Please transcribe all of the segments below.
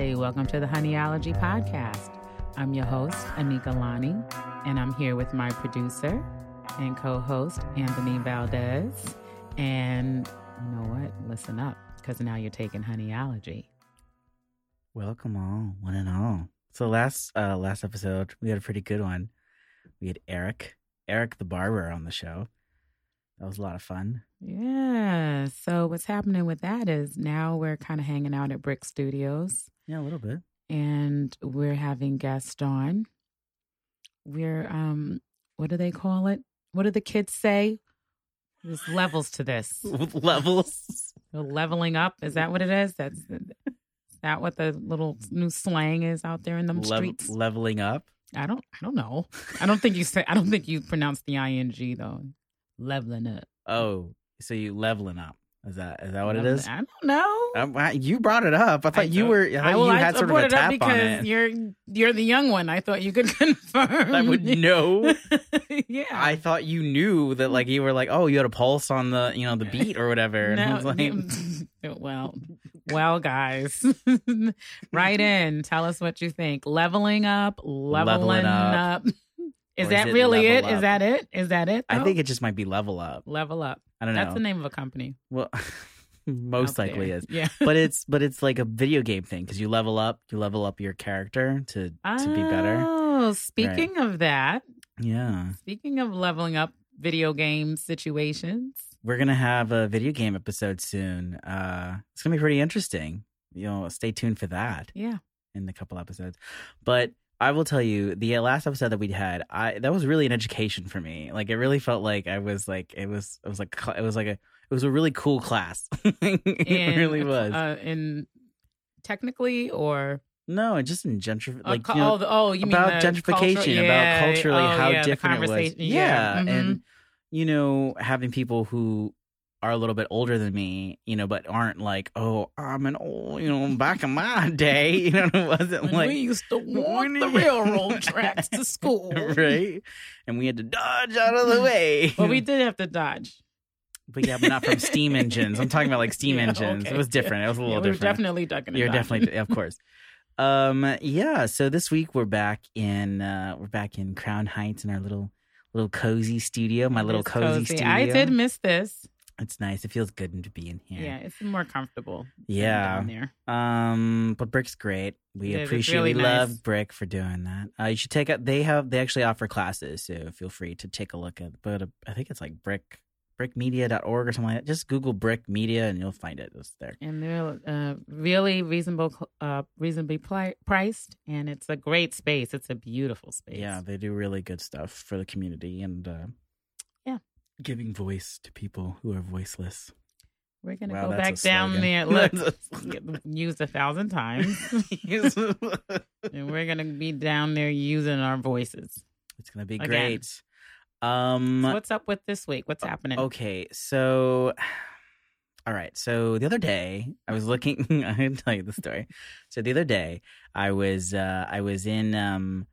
Hi, welcome to the Honeyology Podcast. I'm your host, Anika Lani, and I'm here with my producer and co host, Anthony Valdez. And you know what? Listen up, because now you're taking Honeyology. Welcome all, one and all. So last uh last episode we had a pretty good one. We had Eric, Eric the barber on the show. That was a lot of fun. Yeah. So, what's happening with that is now we're kind of hanging out at BRIC Studios Yeah, a little bit. and we're having guests on. We're, um, what do they call it? What do the kids say? There's levels to this. With levels. So leveling up is that what it is? That's is that what the little new slang is out there in the Lev- streets? leveling up. I don't I don't know. I don't think you say I don't think you pronounce the ing though. Leveling up. Oh, so you leveling up. Is that is that what it is? I don't know. Um, I- you brought it up. I thought you were. I thought well, you I had sort of a it up tap on because it. you're you're the young one. I thought you could confirm. I would know. yeah. I thought you knew that, like you were like, oh, you had a pulse on the, you know, the beat or whatever. And I No, was like, well, well, guys, write in. Tell us what you think. Leveling up, leveling, Leveling up. up. Is Or that is it really it? level Is that it? Is that it? I think it just might be level up. level up. I don't know. That's the name of a company. Well, most out likely there. is. Yeah. but it's but it's like a video game thing because you level up, you level up your character to to be better. Oh, speaking of that, Yeah, speaking of leveling up video game situations, we're gonna have a video game episode soon. Uh, it's gonna be pretty interesting. You know, stay tuned for that yeah. in a couple episodes. But I will tell you, the last episode that we'd had, I that was really an education for me. Like it really felt like I was like it was it was like it was like a it was a really cool class. it In- really was. Uh, in technically or no, just in gentrification, uh, like cu- you know, oh, oh, you about mean gentrification, cultural- about culturally oh, how yeah, different it was. conversation- Yeah, mhm. and you know, having people who are a little bit older than me, you know, but aren't like, oh, I'm an old, you know, back in my day, you know, it wasn't When like we used to walk the railroad tracks to school, right, and we had to dodge out of the way. Well, we did have to dodge. but yeah, but not from steam engines. I'm talking about like steam Yeah, engines. okay. It was different. It was a Yeah, little we were different. definitely ducking. You're dodging. definitely, of course. Um, yeah. So this week we're back in, uh, we're back in Crown Heights in our little, little cozy studio. My little It's cozy, studio. I did miss this. It's nice. It feels good to be in here. Yeah, it's more comfortable. Yeah. down there. Um, but BRIC's great. We It appreciate. really we nice. love BRIC for doing that. Uh, you should take out. They have. They actually offer classes, so feel free to take a look at. But uh, I think it's like BRIC, brickmedia.org or something like that. Just Google BRIC Media and you'll find it. It's there. and they're uh, really reasonable, uh, reasonably pli- priced, and it's a great space. It's a beautiful space. Yeah, they do really good stuff for the community and uh. Giving voice to people who are voiceless. we're gonna Wow, go back down there. Look, That's used a thousand times, and we're gonna be down there using our voices. It's gonna be Again. great. Um, So what's up with this week? What's happening? Okay, so all right. So the other day I was looking I can tell you the story. So the other day I was uh I was in um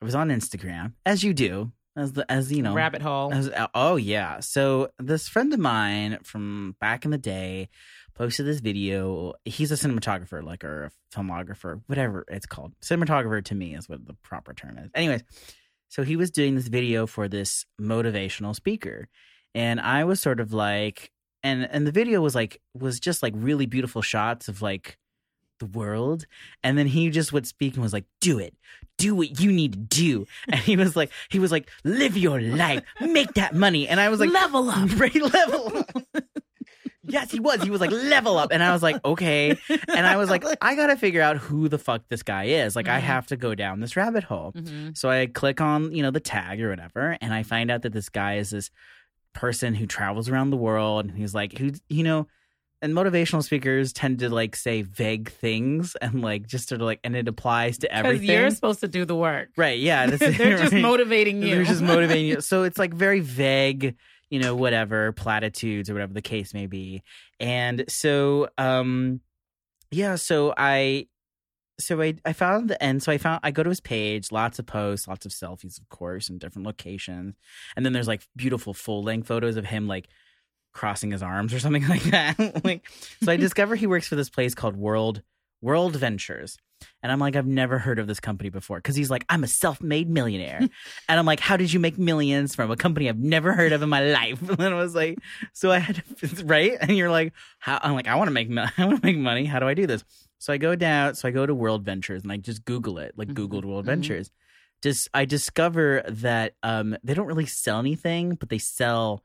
I was on Instagram, as you do, as the as you know Rabbit hole. as- uh, oh yeah. So this friend of mine from back in the day posted this video. He's a cinematographer, like or a filmographer, whatever it's called. Cinematographer to me is what the proper term is. Anyways, so he was doing this video for this motivational speaker, and I was sort of like, and and the video was like was just like really beautiful shots of like the world and then he just would speak and was like do it do what you need to do and he was like he was like live your life make that money and i was like level up. Right, level up. yes, he was. He was like level up, and I was like, okay. And I was like, I gotta figure out who the fuck this guy is. Like, I Mhm. have to go down this rabbit hole. hmm So I click on you know the tag or whatever, and I find out that this guy is this person who travels around the world, and he's like, who you know. And motivational speakers tend to like say vague things and like just sort of like, and it applies to everything. you're supposed to do the work. right? Yeah, is- They're just right. motivating you. They're just motivating you. So it's like very vague, you know, whatever platitudes or whatever the case may be. And so, um, yeah. So I, so I, I found the end. So I found I go to his page, lots of posts, lots of selfies, of course, in different locations, and then there's like beautiful full length photos of him like crossing his arms or something like that. like, so I discover he works for this place called World World Ventures. And I'm like, I've never heard of this company before. Cause he's like, I'm a self made millionaire. and I'm like, how did you make millions from a company I've never heard of in my life? And I was like, so I had to, right? And you're like, how? I'm like, I want to make, I want to make money. How do I do this? So I go down, so I go to World Ventures and I just Google it, like Mhm. Googled World Mhm. Ventures. Just, I discover that um, they don't really sell anything, but they sell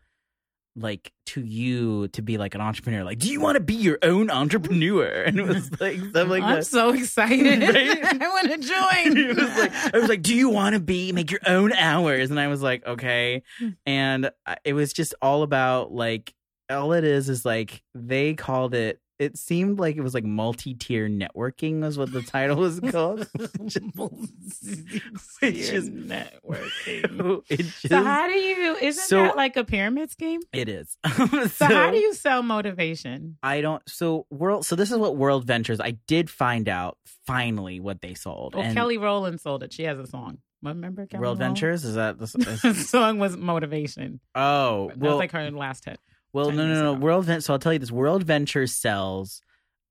like to you to be like an entrepreneur. Like, do you want to be your own entrepreneur? And it was like like I'm that. so excited. Right? I want to join. it was like I was like, "Do you want to be make your own hours?" And I was like, "Okay." Hmm. And uh, it was just all about like all it is is like they called it. It seemed like it was like multi-tier networking was what the title was called. Which is- networking. it just So how do you? Isn't So- that like a pyramid scheme? it is. So, how do you sell motivation? I don't. So world. So this is what World Ventures. I did find out finally what they sold. Well, and Kelly Rowland sold it. She has a song. Remember Kelly World Rowland? Ventures is that? This, is, the song was motivation. oh That well. was like her last hit. Well, 10 no, no, no. World Vent. So I'll tell you this. World Ventures sells.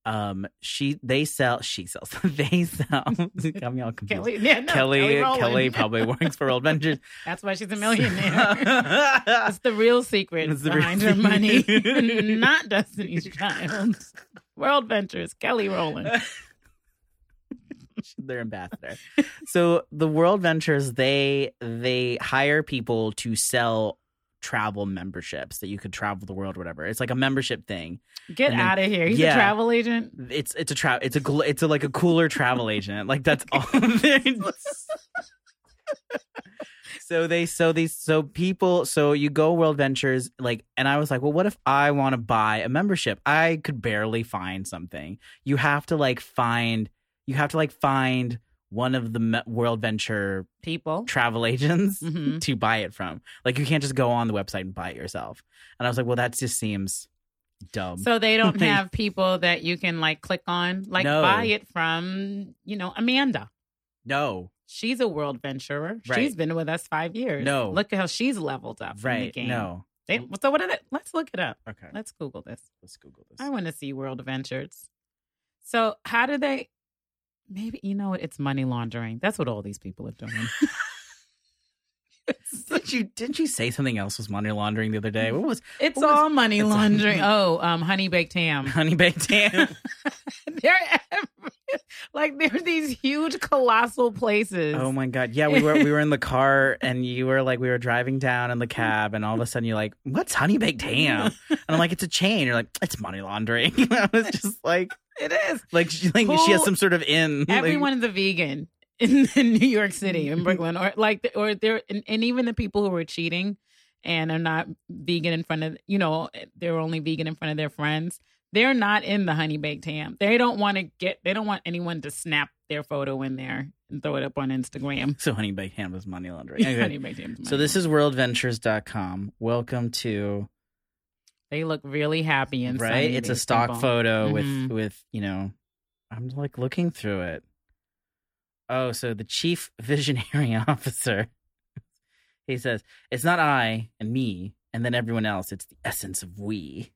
Um, she they sell. She sells. they sell. got me all confused. Kelly, yeah, no, Kelly, Kelly, Kelly probably works for World Ventures. That's why she's a millionaire. That's the real secret It's the behind real her money, not Destiny's Child. World Ventures, Kelly Rowland. Their ambassador. so the World Ventures they they hire people to sell travel memberships that you could travel the world, or whatever. It's like a membership thing. Get then- out of here. He's yeah. a travel agent. It's it's a travel. it's a gl- it's a like a cooler travel agent. Like that's all. so they so these so people so you go World Ventures like and I was like, well, what if I want to buy a membership? I could barely find something. You have to like find you have to like find one of the World Venture People. travel agents Mhm. to buy it from. Like you can't just go on the website and buy it yourself. And I was like, well, that just seems dumb. So they don't have people that you can like click on, like No. buy it from, you know, Amanda. no, She's a world venturer. Right. She's been with us five years. No. Look at how she's leveled up. The right? game. No. They, so what is it? Let's look it up. Okay, Let's Google this. let's Google this. I want to see World Ventures. So how do they? Maybe you know? It's money laundering. That's what all these people are doing. Did you didn't you say something else was money laundering the other day? What was It's What was- all money it's- laundering. oh, um, honey baked ham. honey baked ham? they're like they're these huge colossal places. oh my god! Yeah, we were we were in the car and you were like we were driving down in the cab and all of a sudden you're like, "What's honey baked ham?" And I'm like, "It's a chain." You're like, "It's money laundering." I was just like, it is. like she like she has some sort of in. like- Everyone is a vegan in, in New York City, in Brooklyn, or like, or they're, and, and even the people who are cheating and are not vegan in front of, you know, they're only vegan in front of their friends. They're not in the honey baked ham. They don't want to get. They don't want anyone to snap their photo in there and throw it up on Instagram. so honey baked ham is money laundering. Okay. honey baked ham. So this is worldventures.com. Welcome to They look really happy and right. It's a stock people. photo Mhm. with with you know. I'm like looking through it. Oh, so the chief visionary officer. He says, "It's not I and me, and then everyone else. It's the essence of we."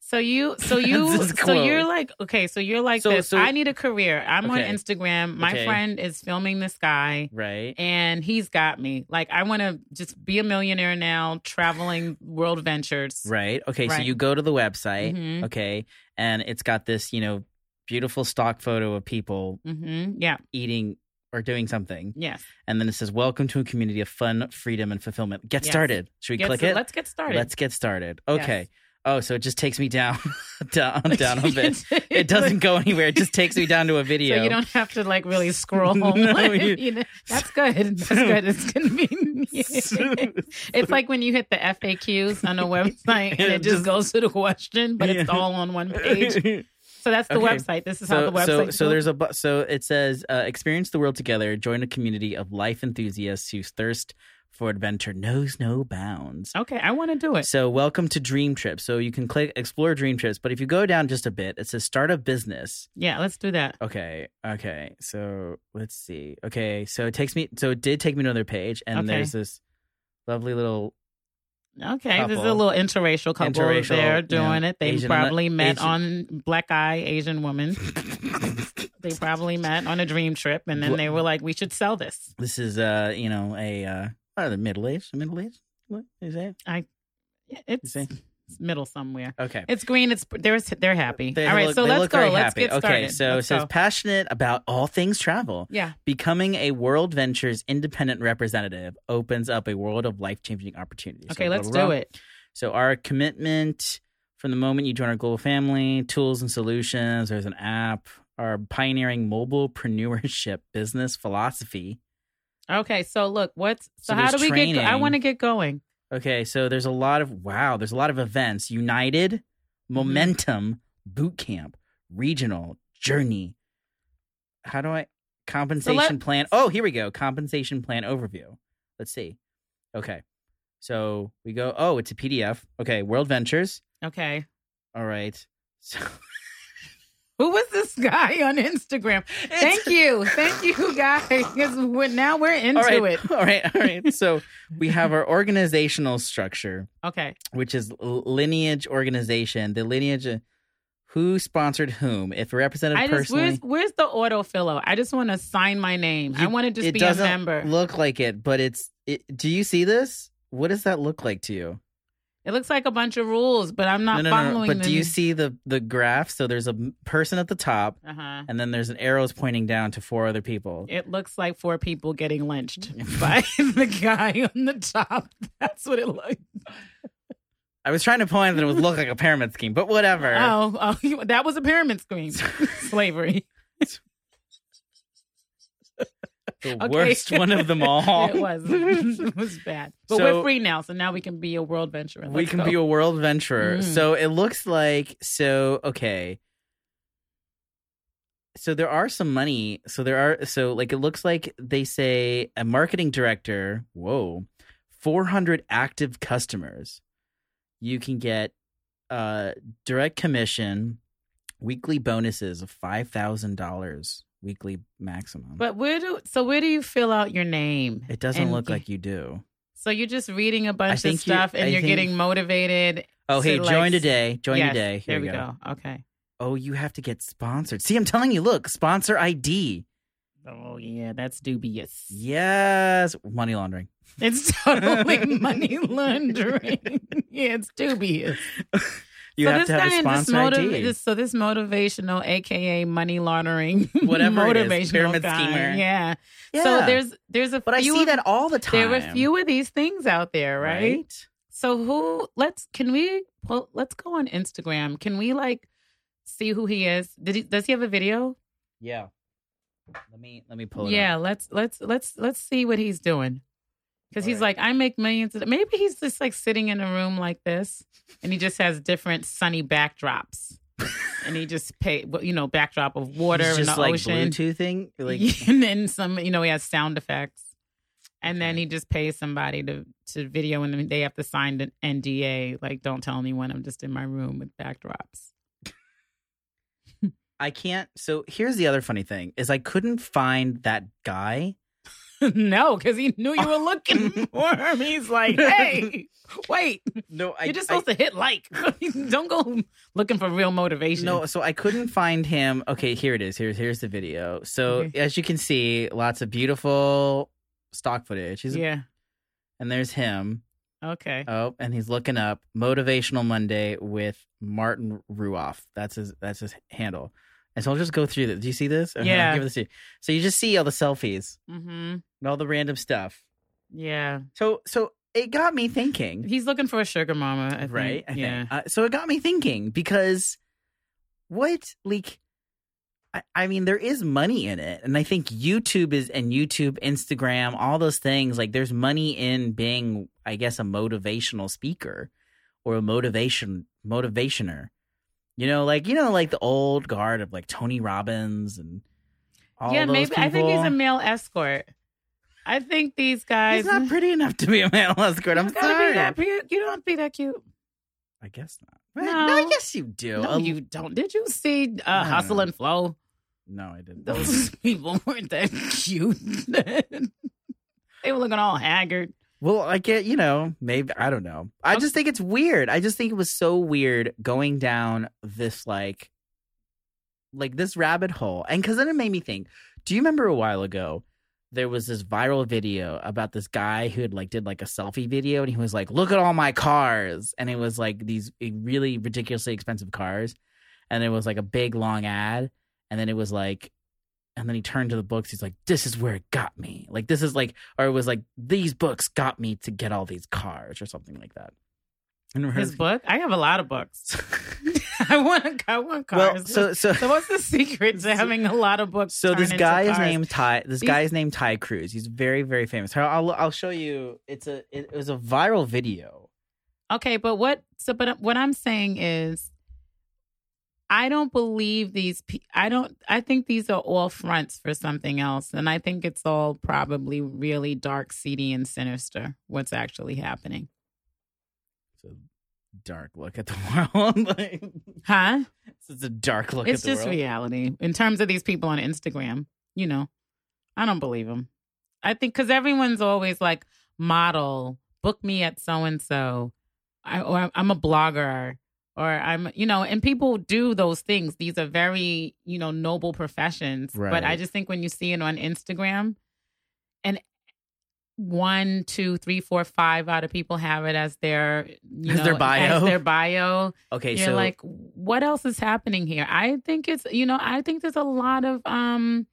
So you, so you, so you're like, okay, so you're like So- this. so- I need a career. I'm Okay. on Instagram. My Okay. friend is filming this guy. Right. and he's got me. Like I want to just be a millionaire now, traveling world ventures. Right. Okay. So you go to the website. Mhm. Okay, and it's got this, you know, beautiful stock photo of people hmm Yeah. eating or doing something, Yes. and then it says, "Welcome to a community of fun, freedom, and fulfillment." Get Yes. started. Should we Get- click so it? Let's get started. Let's get started. Okay. Yes. Oh, so it just takes me down, down, down a bit. It doesn't go anywhere. It just takes me down to a video. So you don't have to like really scroll. No, you- You know, that's good. That's good. It's convenient. it's like when you hit the FAQs on a website and It just- goes to the question, but it's all on one page. So that's the Okay. website. This is how the website. so, so there's a bu- so it says uh, experience the world together. Join a community of life enthusiasts whose thirst for adventure knows no bounds. okay. I want to do it. So, welcome to Dream Trips. So, you can click explore Dream Trips, but if you go down just a bit, it says start a business. Yeah, let's do that. Okay, okay. So, let's see. Okay, so it takes me, so it did take me to another page, and Okay. there's this lovely little Okay, this is a little interracial couple Interracial, there doing yeah. it. They Asian- probably met Asian- on Black Eye Asian woman. they probably met on a dream trip, and then they were like, "We should sell this." This is uh, you know, a uh, the middle aged? Middle aged? What is that? Yeah, It's, see? it's middle somewhere. Okay. It's green. It's they're they're happy. They All right, look- so let's go. Let's happy. get started. Okay, so Let's it says go. passionate about all things travel. yeah. Becoming a World Ventures independent representative opens up a world of life changing opportunities. Okay, So, let's do it. So our commitment from the moment you join our global family, tools and solutions, there's an app, our pioneering mobilepreneurship business philosophy. Okay, so look, what's so, So how do we get? I want to get going. Okay, so there's a lot of wow, there's a lot of events. United, Mm-hmm. Momentum, Boot Camp, Regional, Journey. How do I compensation plan? Oh, here we go. Compensation plan overview. Let's see. Okay. So we go, oh, it's a PDF. Okay, World Ventures. Okay, All right. So who was this guy on Instagram? Thank you, thank you, guys. we're, now we're into all right, it. all right, all right. So we have our organizational structure. Okay, which is lineage organization. The lineage, uh, who sponsored whom? If a representative I just personally, where's where's the autofillo? I just want to sign my name. I You- want to just it be a doesn't member. look like it, but it's. It, do you see this? What does that look like to you? It looks like a bunch of rules, but I'm not no, no, following no. But do you see the the graph? So there's a person at the top, Uh huh. and then there's an arrows pointing down to four other people. It looks like four people getting lynched by the guy on the top. That's what it looks. I was trying to point that it would look like a pyramid scheme, but whatever. Oh, oh, that was a pyramid scheme. Slavery. The Okay. worst one of them all. it was. it was bad. But So- we're free now, so now we can be a world venturer. we Let's can go. be a world venturer. Mm. So it looks like so okay. So there are some money. So there are so like it looks like they say a marketing director, whoa, 400 active customers. You can get uh direct commission, weekly bonuses of $5,000 weekly maximum. But where do so where do you fill out your name? it doesn't and look you- like you do. So you're just reading a bunch of you- stuff and I you're think- getting motivated. Oh, hey, like, join today. Join yes, today. Here there we go. go. Okay. Oh, you have to get sponsored. See, I'm telling you, look, sponsor ID. Oh yeah, that's dubious. Yes, money laundering. It's totally money laundering. yeah, it's dubious. You so have this to have a guy in this sponsor motiv- ID. this- so this motivational, aka money laundering, Whatever it is, motivational pyramid guy, schemer. Yeah. yeah. So there's there's a but I see of- that all the time. there were a few of these things out there, right? right? So who? Let's can we? Well, let's go on Instagram. Can we like see who he is? Did he? Does he have a video? Yeah. Let me let me pull it. Yeah. up. Let's let's let's let's see what he's doing. Because he's like, I make millions. Of, maybe he's just like sitting in a room like this, and he just has different sunny backdrops, and he just pay, you know, backdrop of water He's just the like ocean, Bluetoothing. Like and then some, you know, he has sound effects, and then he just pays somebody to to video, and they have to sign an NDA, like, don't tell anyone I'm just in my room with backdrops. I can't. So here's the other funny thing: is I couldn't find that guy. no, because he knew you were looking for him. He's like, hey, wait, No, I you're just I- supposed to hit like. Don't go looking for real motivation. No, so I couldn't find him. Okay, here it is. Here's here's the video. So Okay. as you can see, lots of beautiful stock footage. He's yeah. and there's him. Okay. Oh, and he's looking up Motivational Monday with Martin Ruoff. That's his that's his handle. And so I'll just go through this. Do you see this? Okay, I'll Yeah. give this to you. So you just see all the selfies Mm-hmm. and all the random stuff. Yeah. So so it got me thinking. He's looking for a sugar mama. I think. right? I yeah. Uh, so it got me thinking because what like I, I mean there is money in it and I think YouTube is and YouTube, Instagram, all those things like there's money in being I guess a motivational speaker or a motivation motivationer. You know, like you know, like the old guard of like Tony Robbins and all yeah, maybe. I think he's a male escort. I think these guys. He's not pretty enough to be a male escort. I'm sorry. Be that, pre- you don't be that cute. I guess not. No. yes, you do. No, A- you don't. Did you see uh, No. Hustle and Flow? No, I didn't. Those people weren't that cute. they were looking all haggard. Well, I get, you know, maybe I don't know. I oh. just think it's weird. I just think it was so weird going down this like like this rabbit hole. And cuz then it made me think, do you remember a while ago there was this viral video about this guy who had like did like a selfie video and he was like, "Look at all my cars." And it was like these really ridiculously expensive cars. And it was like a big long ad and then it was like and then he turned to the books. He's like, "This is where it got me. Like this is like, or it was like these books got me to get all these cars, or something like that." And His book? I have a lot of books. I want I want cars. Well, so so So what's the secret to having a lot of books? so this guy is named Tai. This guy is named Tai Cruz. He's very very famous. I'll I'll, I'll show you. It's a it, it was a viral video. Okay, but what? So, but what I'm saying is, I don't believe these. I don't. I think these are all fronts for something else, and I think it's all probably really dark, seedy, and sinister. What's actually happening? It's a dark look at the world. Like, Huh? it's a dark look it's at the just world. reality in terms of these people on Instagram. You know, I don't believe them. I think because everyone's always like, model, book me at so and so, or I'm a blogger, or I'm, you know, and people do those things. These are very, you know, noble professions. But I just think when you see it on Instagram, and one, two, three, four, five out of people have it as their, you As know, their bio. as their bio Okay, you're so like what else is happening here i think it's you know i think there's a lot of um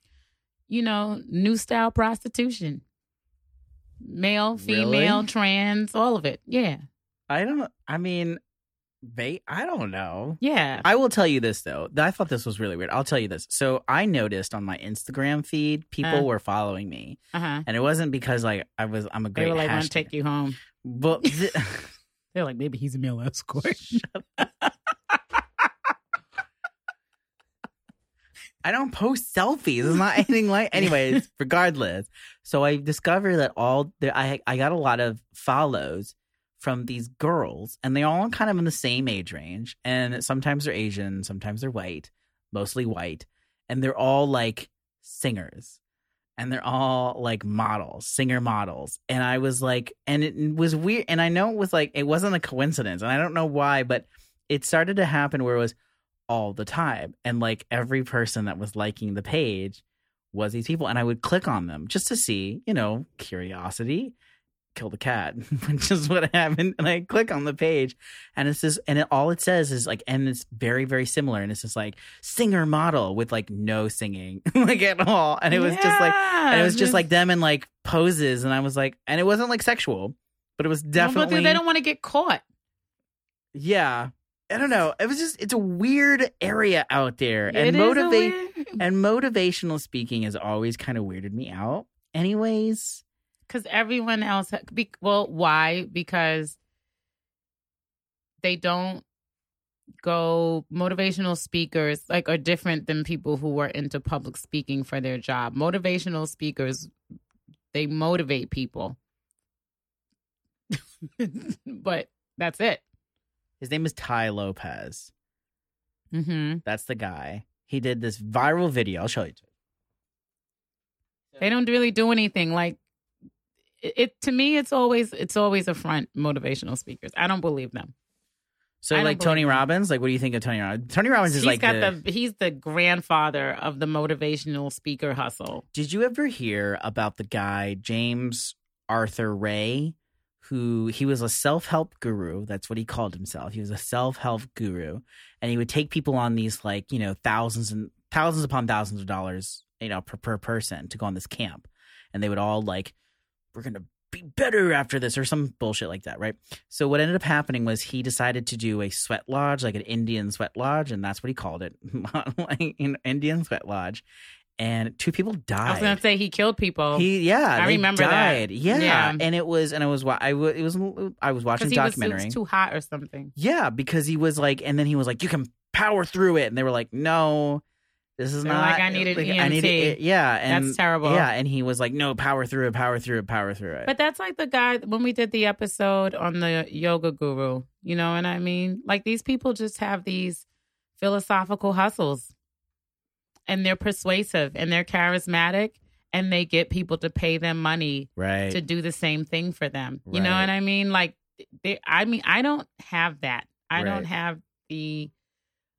you know new style prostitution male female Really? trans all of it yeah I don't. I mean, they. I don't know. yeah I will tell you this though. I thought this was really weird. I'll tell you this. So I noticed on my Instagram feed, people Uh. were following me, uh-huh and it wasn't because like I was. I'm a great. they were like want to take you home But th- they're like maybe he's a male escort I don't post selfies. It's not anything like. Anyways, regardless. So I discovered that all there. I I got a lot of follows from these girls, and they're all kind of in the same age range. And sometimes they're Asian, sometimes they're white, mostly white, and they're all like singers. And they're all like models, singer models. And I was like, and it was weird. And I know it was like, it wasn't a coincidence. And I don't know why, but it started to happen where it was all the time. And like every person that was liking the page was these people. And I would click on them just to see, you know, curiosity, kill the cat, which is what happened. And I click on the page and it says, and it, all it says is like, and it's very, very similar. And it's just like singer model with like no singing, like at all. And it was just like, and it was just like them in like poses. And I was like, and it wasn't like sexual, but it was definitely. but they don't want to get caught Yeah. I don't know. It was just it's a weird area out there. It and motivate and motivational speaking has always kind of weirded me out. Anyways, because everyone else be, well why because they don't go motivational speakers like are different than people who are into public speaking for their job motivational speakers they motivate people but that's it his name is Tai Lopez. hmm That's the guy. He did this viral video. I'll show you. they don't really do anything like it, it to me it's always it's always a front motivational speakers i don't believe them So I like Tony. Robbins, like what do you think of Tony Robbins? Tony Robbins is he's like got the, the, he's the grandfather of the motivational speaker hustle. Did you ever hear about the guy James Arthur Ray, who he was a self-help guru? That's what he called himself. He was a self-help guru, and he would take people on these like you know thousands and thousands upon thousands of dollars, you know, per per person to go on this camp, and they would all like, we're gonna be better after this or some bullshit like that, right? So what ended up happening was he decided to do a sweat lodge, like an Indian sweat lodge, and that's what he called it, like an Indian sweat lodge. And two people died. I was gonna say he killed people He yeah, I remember that. died. Yeah. Yeah. and it was and I was wa- I it was I was watching he was, it documentary. was too hot or something. yeah, because he was like, and then he was like, you can power through it, and they were like, no, this is They're not. like, "I need an I need EMT." it. Yeah, and That's terrible. Yeah, and he was like, no, power through it, power through it, power through it. But that's like the guy when we did the episode on the yoga guru. You know what I mean? Like these people just have these philosophical hustles, and they're persuasive and they're charismatic, and they get people to pay them money right. to do the same thing for them. You know Right. what I mean? Like, they, I mean, I don't have that. I don't have the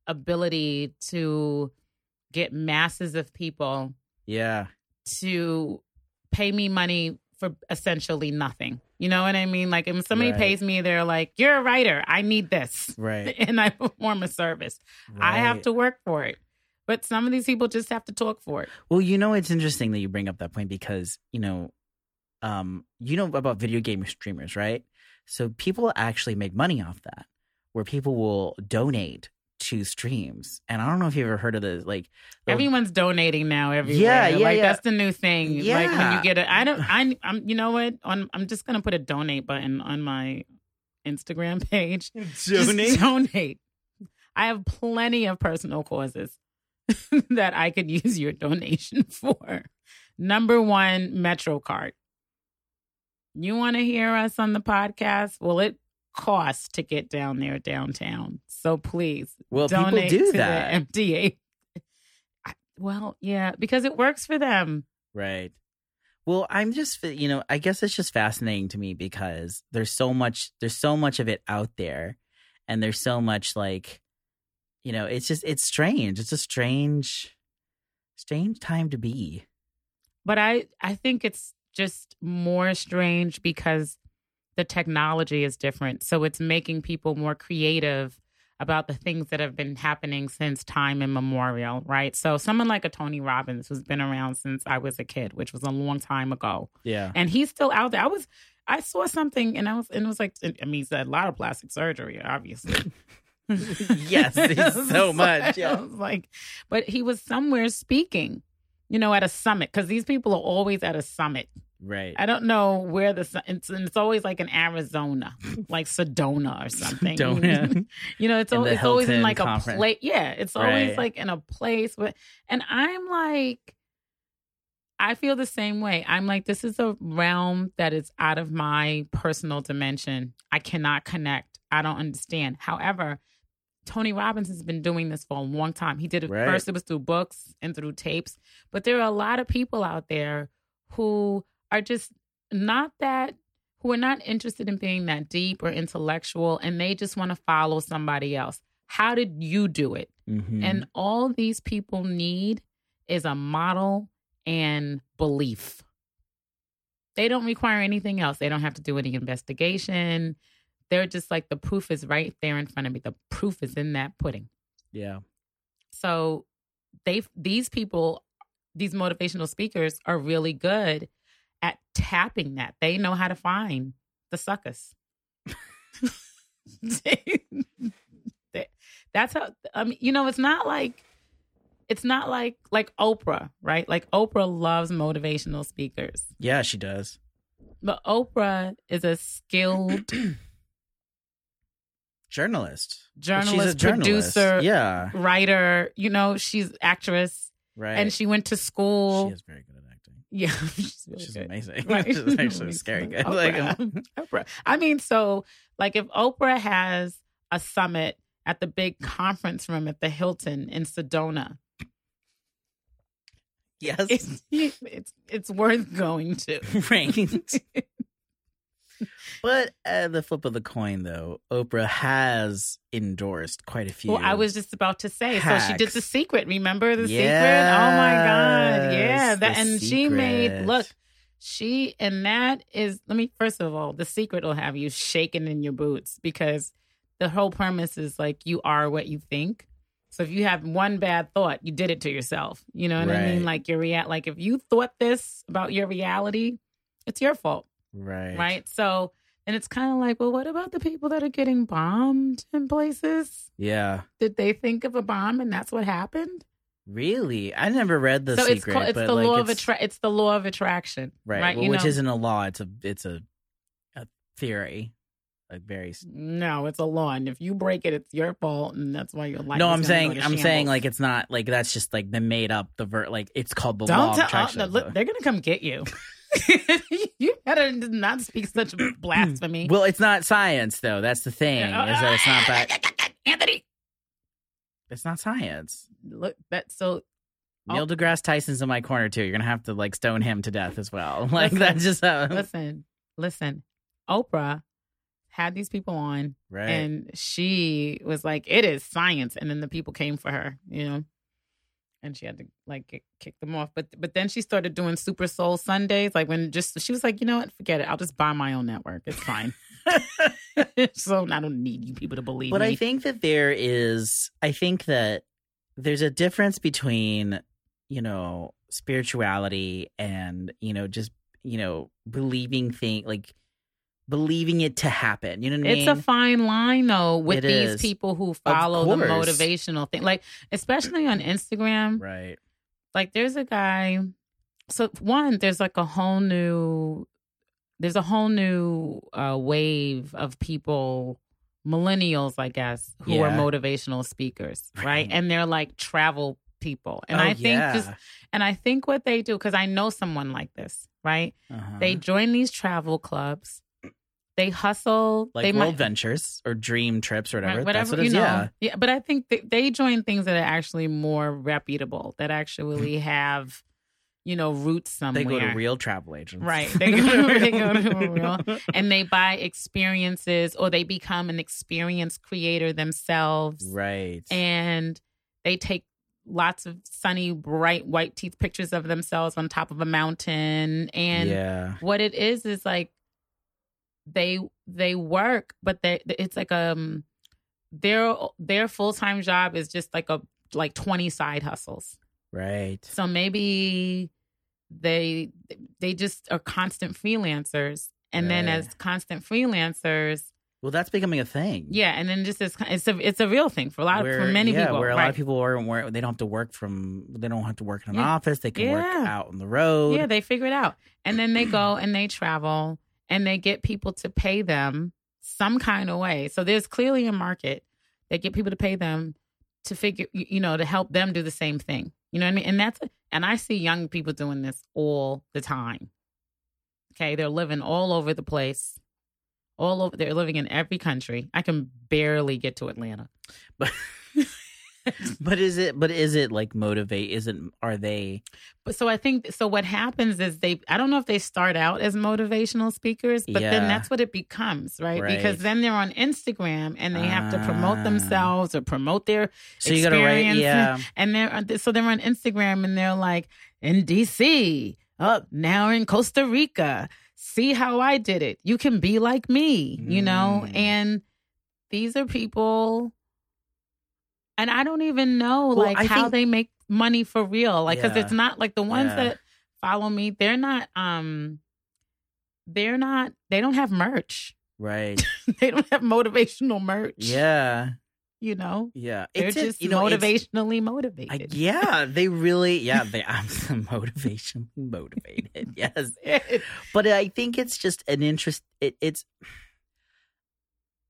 ability to get masses of people yeah. to pay me money for essentially nothing. You know what I mean? Like, if somebody Right. pays me, they're like, "You're a writer. I need this," Right. and I perform a service. I have to work for it. But some of these people just have to talk for it. Well, you know, it's interesting that you bring up that point because you know, um, you know about video game streamers, right? So people actually make money off that, where people will donate to streams. And I don't know if you've ever heard of this, like Everyone's donating now everywhere. Yeah, yeah, like yeah. that's the new thing. Like when you get it, I don't, I, I'm, you know what? On, I'm just gonna put a donate button on my Instagram page. Just donate. donate. I have plenty of personal causes that I could use your donation for. Number one, MetroCard. You want to hear us on the podcast? Well, it costs to get down there downtown. So please Well, people donate do to that. the MTA. I- Well, yeah, because it works for them. Right. Well, I'm just, you know, I guess it's just fascinating to me because there's so much, there's so much of it out there, and there's so much like, you know, it's just, it's strange. It's a strange, strange time to be. But I, I think it's just more strange because the technology is different. So it's making people more creative about the things that have been happening since time immemorial, right? So someone like a Tony Robbins who's been around since I was a kid, which was a long time ago. Yeah. And he's still out there. I was I saw something and I was and it was like I mean he's had a lot of plastic surgery, obviously. Yes, so much, yeah. I was like, but he was somewhere speaking, you know, at a summit because these people are always at a summit. Right. I don't know where the su- it's, it's always like in Arizona, like Sedona or something. Sedona. you know, it's, In al- it's always in like conference. a place. Yeah, it's always Right. like in a place. With, and I'm like, I feel the same way. I'm like, this is a realm that is out of my personal dimension. I cannot connect. I don't understand. However, Tony Robbins has been doing this for a long time. He did it Right. first, it was through books and through tapes. But there are a lot of people out there who are just not that, who are not interested in being that deep or intellectual, and they just want to follow somebody else. How did you do it? Mhm. And all these people need is a model and belief. They don't require anything else. They don't have to do any investigation. They're just like the proof is right there in front of me. The proof is in that pudding. yeah. So they these people, these motivational speakers are really good at tapping that. They know how to find the suckers. That's how I mean, you know, it's not like it's not like like Oprah, right? Like Oprah loves motivational speakers. Yeah, she does. But Oprah is a skilled Journalist. Journalist, she's a journalist. producer, Yeah. writer, you know, she's actress Right. and she went to school. She is very good. Yeah, she's really She's amazing. Right. She's actually scary good. Oprah. Um, like, Oprah. I mean, so like if Oprah has a summit at the big conference room at the Hilton in Sedona, yes. it's it's it's worth going to. right. But uh, the flip of the coin, though, Oprah has endorsed quite a few. Well, I was just about to say. So she did the secret. Remember the secret? Oh my god! Yeah, that and she made look. She and that is. Let me first of all, the secret will have you shaking in your boots because the whole premise is like you are what you think. So if you have one bad thought, you did it to yourself. You know what I mean? Like your react. like if you thought this about your reality, it's your fault right. right? So, and it's kind of like, well, what about the people that are getting bombed in places? Yeah. Did they think of a bomb and that's what happened? Really, I never read the so secret. it's called, it's the like law of it's- attra- it's the law of attraction, right? right? well, you which know, isn't a law. It's a it's a a theory, like very. no, it's a law, and if you break it, it's your fault, and that's why your life. no, I'm saying I'm saying like it's not like that's just like the made up the ver like it's called the law don't of tell. attraction. oh, no, look, they're gonna come get you. you better not speak such blasphemy. well, it's not science though. That's the thing is that it's not that Anthony. it's not science. Look, that so oh. Neil deGrasse Tyson's in my corner too. You're gonna have to like stone him to death as well. Like Listen, that's just how. listen, listen. Oprah had these people on, right. and she was like, "It is science," and then the people came for her, you know, and she had to like get, kick them off. But but then she started doing Super Soul Sundays, like when just she was like, you know what, forget it, I'll just buy my own network. It's fine. so I don't need you people to believe but me. I think that there is. I think that there's a difference between you know spirituality and you know just you know believing thing like believing it to happen. You know what I mean? It's a fine line though with It these is. people who follow the motivational thing. Like especially on Instagram, right. like there's a guy so one, there's like a whole new there's a whole new uh wave of people millennials, I guess, who are motivational speakers, right? Right. And they're like travel people. And Oh, I think yeah. just and I think what they do cuz I know someone like this, right? Uh-huh. They join these travel clubs. They hustle. like they World might, Ventures or Dream Trips or whatever. Right, That's what you know. Yeah. Yeah, but I think they, they join things that are actually more reputable, that actually mm. have, you know, roots somewhere. They go to real travel agents. Right. They go to- they go to real- and they buy experiences or they become an experience creator themselves. Right. And they take lots of sunny, bright, white teeth pictures of themselves on top of a mountain. And yeah. what it is is like they they work but they it's like um their their full-time job is just like a like 20 side hustles Right. so maybe they they just are constant freelancers and then as constant freelancers Well, that's becoming a thing. yeah and then just as it's a it's a real thing for a lot of for Where- many yeah, people where a right? lot of people are where they don't have to work from they don't have to work in an Yeah. office they can work out on the road Yeah, they figure it out. And then they go and they travel and they get people to pay them some kind of way. So there's clearly a market. They get people to pay them to figure, you know, to help them do the same thing. You know what I mean? And that's, and I see young people doing this all the time. Okay. They're living all over the place. All over, they're living in every country. I can barely get to Atlanta. but but is it but is it like motivate isn't are they But so I think so. What happens is they. I don't know if they start out as motivational speakers, but then that's what it becomes, right? Right. Because then they're on Instagram and they have to promote Ah. themselves or promote their so you gotta write experience. yeah and they're so they're on Instagram and they're like in DC, up oh, now in Costa Rica. See how I did it. You can be like me, you know. Mm. And these are people, and I don't even know Well, like I how think- they make money for real. Like, because Yeah. it's not like the ones Yeah. that follow me. They're not. Um, they're not. They don't have merch. right they don't have motivational merch. yeah you know. yeah They're It's a- just you know, motivationally I, motivated. yeah they really yeah they I'm motivation motivated yes but I think it's just an interest. It, it's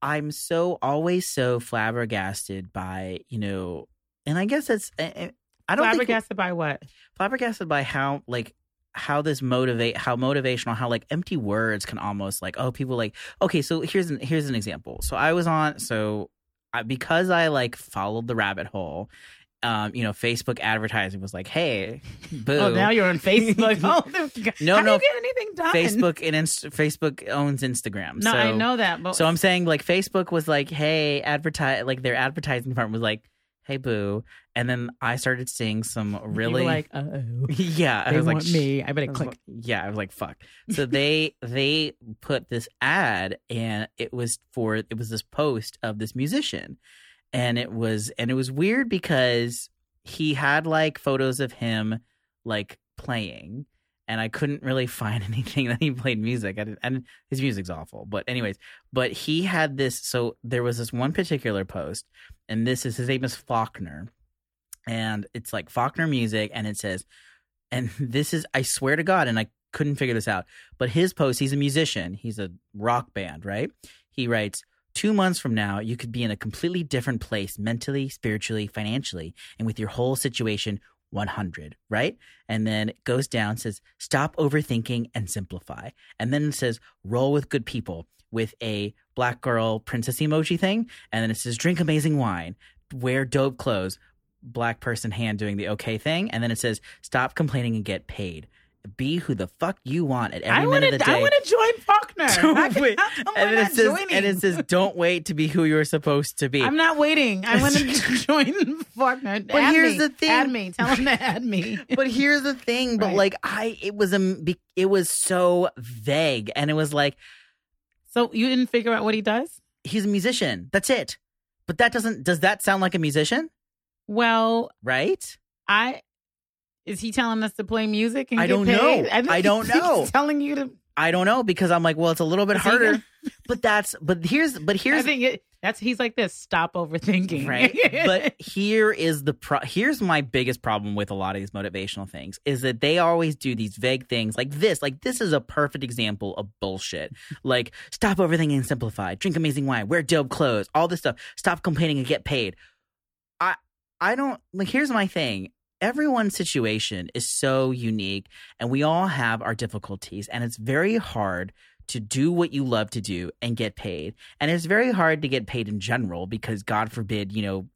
I'm so always so flabbergasted by you know, and I guess it's I eh, eh, I don't think Flabbergasted by what? flabbergasted by how like how this motivate how motivational how like empty words can almost like oh people like okay so here's an here's an example so I was on so I, because I like followed the rabbit hole um you know Facebook advertising was like hey boo Oh, now you're on Facebook. oh, No, how no, do you get anything done? Facebook and Inst- Facebook owns Instagram No, so, I know that, but So I'm saying like Facebook was like, hey, advertise like their advertising department was like, hey boo. And then I started seeing some You were really like, oh, Yeah. I was like me. I I better was click. like- yeah, I was like, fuck. So they they put this ad and it was for it was this post of this musician. And it was and it was weird because he had like photos of him like playing and I couldn't really find anything that he played music. I didn't, and his music's awful. But anyways, but he had this. So there was this one particular post, and this is his name is Faulkner, and it's like Faulkner music, and it says, and this is I swear to God, and I couldn't figure this out. But his post, he's a musician, he's a rock band, right? He writes. Two months from now, you could be in a completely different place mentally, spiritually, financially, and with your whole situation 100, right? And then it goes down, says, stop overthinking and simplify. And then it says, roll with good people with a black girl princess emoji thing. And then it says, drink amazing wine, wear dope clothes, black person hand doing the okay thing, and then it says stop complaining and get paid. Be who the fuck you want at every I minute want of the day. I want to join Faulkner. Don't wait. how come and we're then not it says, joining? and it says, "Don't wait to be who you're supposed to be." I'm not waiting. I want to join Faulkner. But Add here's me. the thing. Add me. Tell him to add me. but here's the thing. But Right. like, I it was a it was so vague, and it was like So you didn't figure out what he does? he's a musician. That's it. But that doesn't. Does that sound like a musician? Well, Right? I is he telling us to play music and I get don't paid? know. think I don't know. telling you to. I don't know because I'm like, well, it's a little bit Is harder. gonna- But that's. But here's. But here's. I think it, that's he's like this. Stop overthinking. right but here is the pro here's my biggest problem with a lot of these motivational things is that they always do these vague things like this like this is a perfect example of bullshit like stop overthinking and simplify drink amazing wine wear dope clothes all this stuff stop complaining and get paid i i don't like here's my thing everyone's situation is so unique and we all have our difficulties and it's very hard to do what you love to do and get paid. And it's very hard to get paid in general because god forbid you know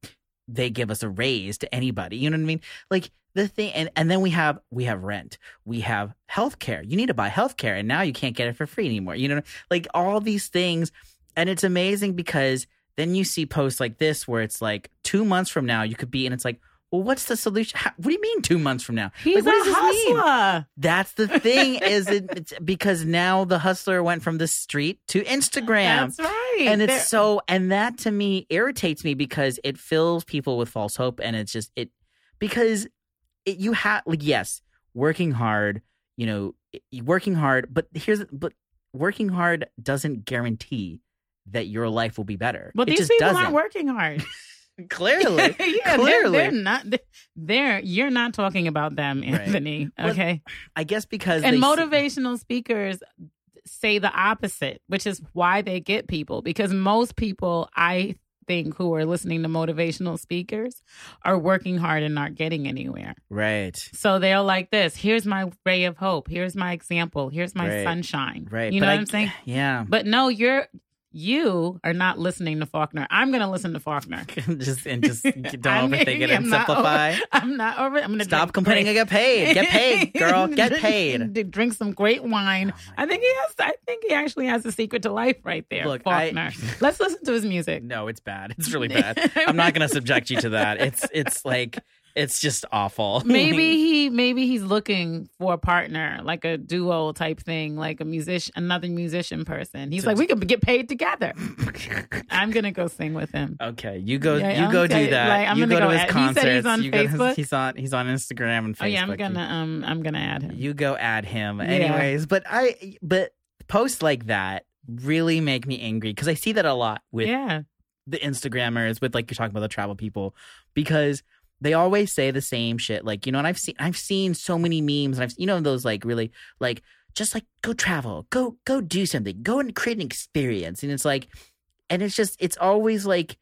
they give us a raise to anybody. You know what i mean? Like the thing and, and then we have we have rent. We have health care you need to buy health care and now you can't get it for free anymore. You know like all these things. And it's amazing because then you see posts like this where it's like two months from now you could be and it's like well what's the solution How, what do you mean two months from now he's like, what a does this mean? hustler. that's the thing is it it's because now the hustler went from the street to instagram That's right. and it's There- so and that to me irritates me because it fills people with false hope and it's just it because it, you have like yes working hard you know working hard but here's but working hard doesn't guarantee that your life will be better But it these people doesn't aren't working hard. clearly yeah, Clearly. They're, they're not. They're you're not talking about them, Right. Anthony. Well, Okay. i guess because and motivational speakers say the opposite, which is why they get people. Because most people, I think, who are listening to motivational speakers are working hard and not getting anywhere. right So they're like this here's my ray of hope. Here's my example. Here's my Right. sunshine. right You but know I- what I'm saying? yeah But no, you're. You are not listening to Faulkner. I'm going to listen to Faulkner. just and just don't overthink it and I'm not simplify over- I'm not over. I'm going to Stop complaining and get paid. Get paid, girl. Get paid. Drink some great wine. Oh I think he has. I think he actually has the secret to life right there. Look, I- Faulkner. Let's listen to his music. No, it's bad. It's really bad. I'm not going to subject you to that. It's it's like it's just awful. Maybe he maybe he's looking for a partner, like a duo type thing, like a musician, another musician person. He's like, we could get paid together. I'm gonna go sing with him. okay, you go. Yeah, you I'm go do that. like, I'm you gonna go to go his add- he said concerts. he's on you go his- Facebook? he's on. He's on Instagram and Facebook. Oh yeah, I'm gonna um I'm gonna add him. You go add him, anyways. But I. But posts like that really make me angry because I see that a lot with yeah, the Instagrammers, with like you're talking about the travel people, because they always say the same shit. Like you know, and I've seen I've seen so many memes, and I've you know those like really like just like go travel, go go do something, go and create an experience, and it's like, and it's just it's always like.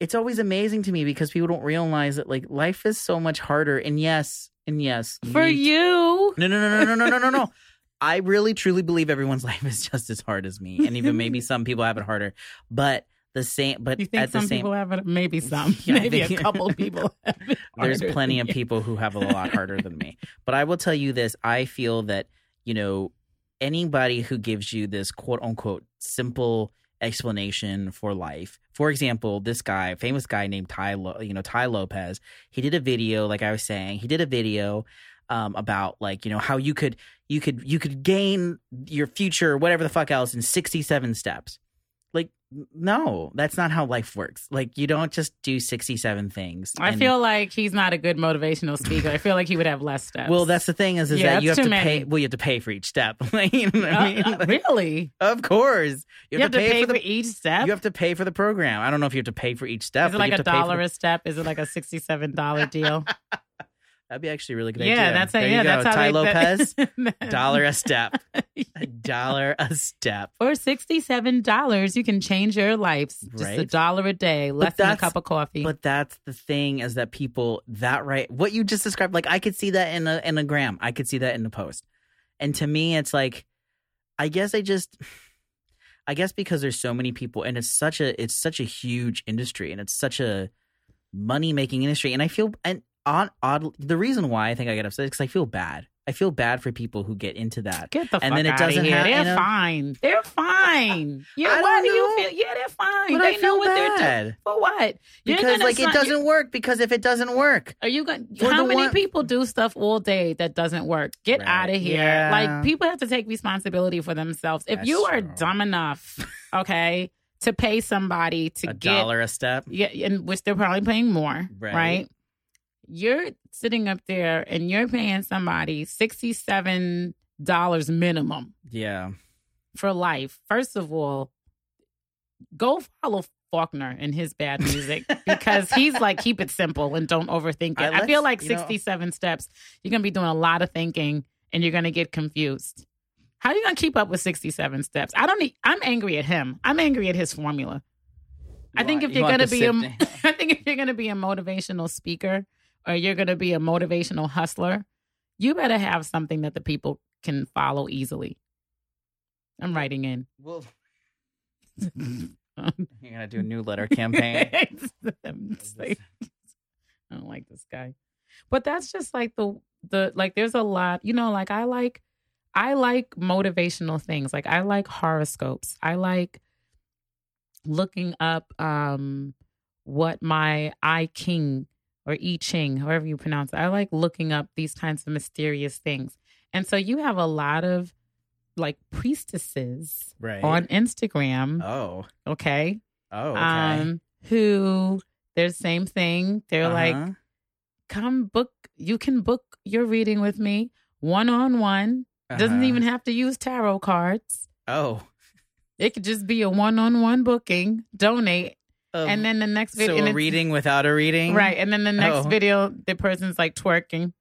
It's always amazing to me because people don't realize that like life is so much harder. And yes, and yes, for need- you. no, no, no, no, no, no, no, no, no. I really truly believe everyone's life is just as hard as me, and even maybe some people have it harder. But the same, but You think at the some same, people have it? Maybe some. Yeah, maybe think- a couple people. Have there's plenty of people who have it a lot harder than me. But I will tell you this: I feel that you know anybody who gives you this quote unquote simple explanation for life. For example, this guy, famous guy named Tai, Lo- you know, Tai Lopez. He did a video, like I was saying, he did a video um, about like you know how you could you could you could gain your future, whatever the fuck else, in sixty seven steps. Like, no, that's not how life works. Like, you don't just do sixty seven things. I and- feel like he's not a good motivational speaker. I feel like he would have less steps. Well, that's the thing is, is Yeah, that you have to too pay. Well, you have to pay for each step. you know what I mean? Uh, really. of course, You, have, to pay, for for, the. each step. you have to pay for the program. I don't know if you have to pay for each step. Is it like a pay for dollar a step? Is it like a sixty-seven dollar deal? That'd be actually a really good yeah, idea. that's there how. you Yeah, go. that's how Tai Lopez, that- dollar a step. A dollar a step. For sixty-seven dollars, you can change your life. Just a dollar a day, less than a cup of coffee. But that's the thing is that people that right what you just described. Like I could see that in a in a gram. I could see that in a post. And to me, it's like, I guess I just. I guess because there's so many people and it's such a it's such a huge industry and it's such a money making industry, and I feel and on odd the reason why I think I get upset is because I feel bad. I feel bad for people who get into that. Get the And fuck then it outta doesn't here. have- They're you know- fine. They're fine. Yeah, why do you feel? Yeah, they're fine. But they I know what they're doing. bad For what? You're because like it doesn't work. Because if it doesn't work, Are you going? Or How many one- people do stuff all day that doesn't work? Get Right. out of here! Yeah. Like people have to take responsibility for themselves. If That's you are true. dumb enough, okay, to pay somebody to a get a dollar a step. yeah, and which they're probably paying more, Right. right? You're sitting up there and you're paying somebody sixty-seven dollars minimum Yeah, for life. First of all, go follow Faulkner and his bad music because he's like keep it simple and don't overthink it. I I, feel like you know- 67 steps, you're going to be doing a lot of thinking and you're going to get confused. How are you going to keep up with 67 steps? I don't need I'm angry at him. I'm angry at his formula. I think Why? if You you're going to be a. I think if you're going to be a motivational speaker or you're going to be a motivational hustler, you better have something that the people can follow easily. I'm writing in. well, you're gonna do a new letter campaign. Like, I don't like this guy. But that's just like the the like there's a lot, you know, like I like I like motivational things. Like I like horoscopes. I like looking up um what my I King or I Ching, however you pronounce it. I like looking up these kinds of mysterious things. And so you have a lot of like priestesses right. on Instagram, oh. okay? Oh. Okay. um who they're the same thing they're like Uh-huh. come book you can book your reading with me one on one doesn't Uh-huh. even have to use tarot cards Oh. it could just be a one on one booking donate Um, and then the next video so a reading without a reading. right and then the next Oh. video the person's like twerking